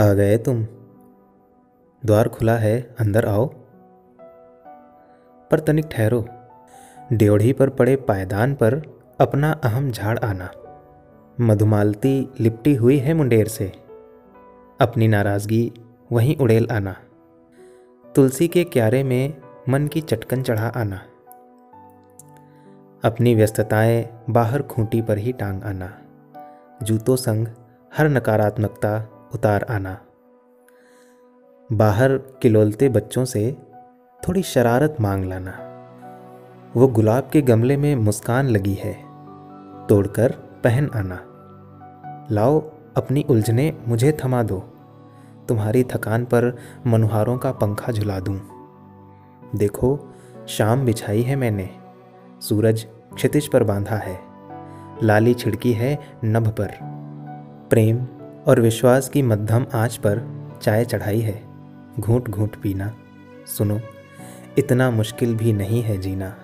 आ गए तुम। द्वार खुला है, अंदर आओ। पर तनिक ठहरो। ड्योढ़ी पर पड़े पायदान पर अपना अहम झाड़ आना। मधुमालती लिपटी हुई है मुंडेर से। अपनी नाराज़गी वहीं उड़ेल आना। तुलसी के क्यारे में मन की चटकन चढ़ा आना। अपनी व्यस्तताएँ बाहर खूंटी पर ही टांग आना। जूतों संग हर नकारात्मकता उतार आना। बाहर किलोलते बच्चों से थोड़ी शरारत मांग लाना। वो गुलाब के गमले में मुस्कान लगी है, तोड़कर पहन आना। लाओ, अपनी उलझने मुझे थमा दो। तुम्हारी थकान पर मनुहारों का पंखा झुला दूँ। देखो, शाम बिछाई है मैंने। सूरज क्षितिज पर बांधा है। लाली छिड़की है नभ पर। प्रेम और विश्वास की मध्यम आँच पर चाय चढ़ाई है। घूट घूट पीना। सुनो, इतना मुश्किल भी नहीं है जीना।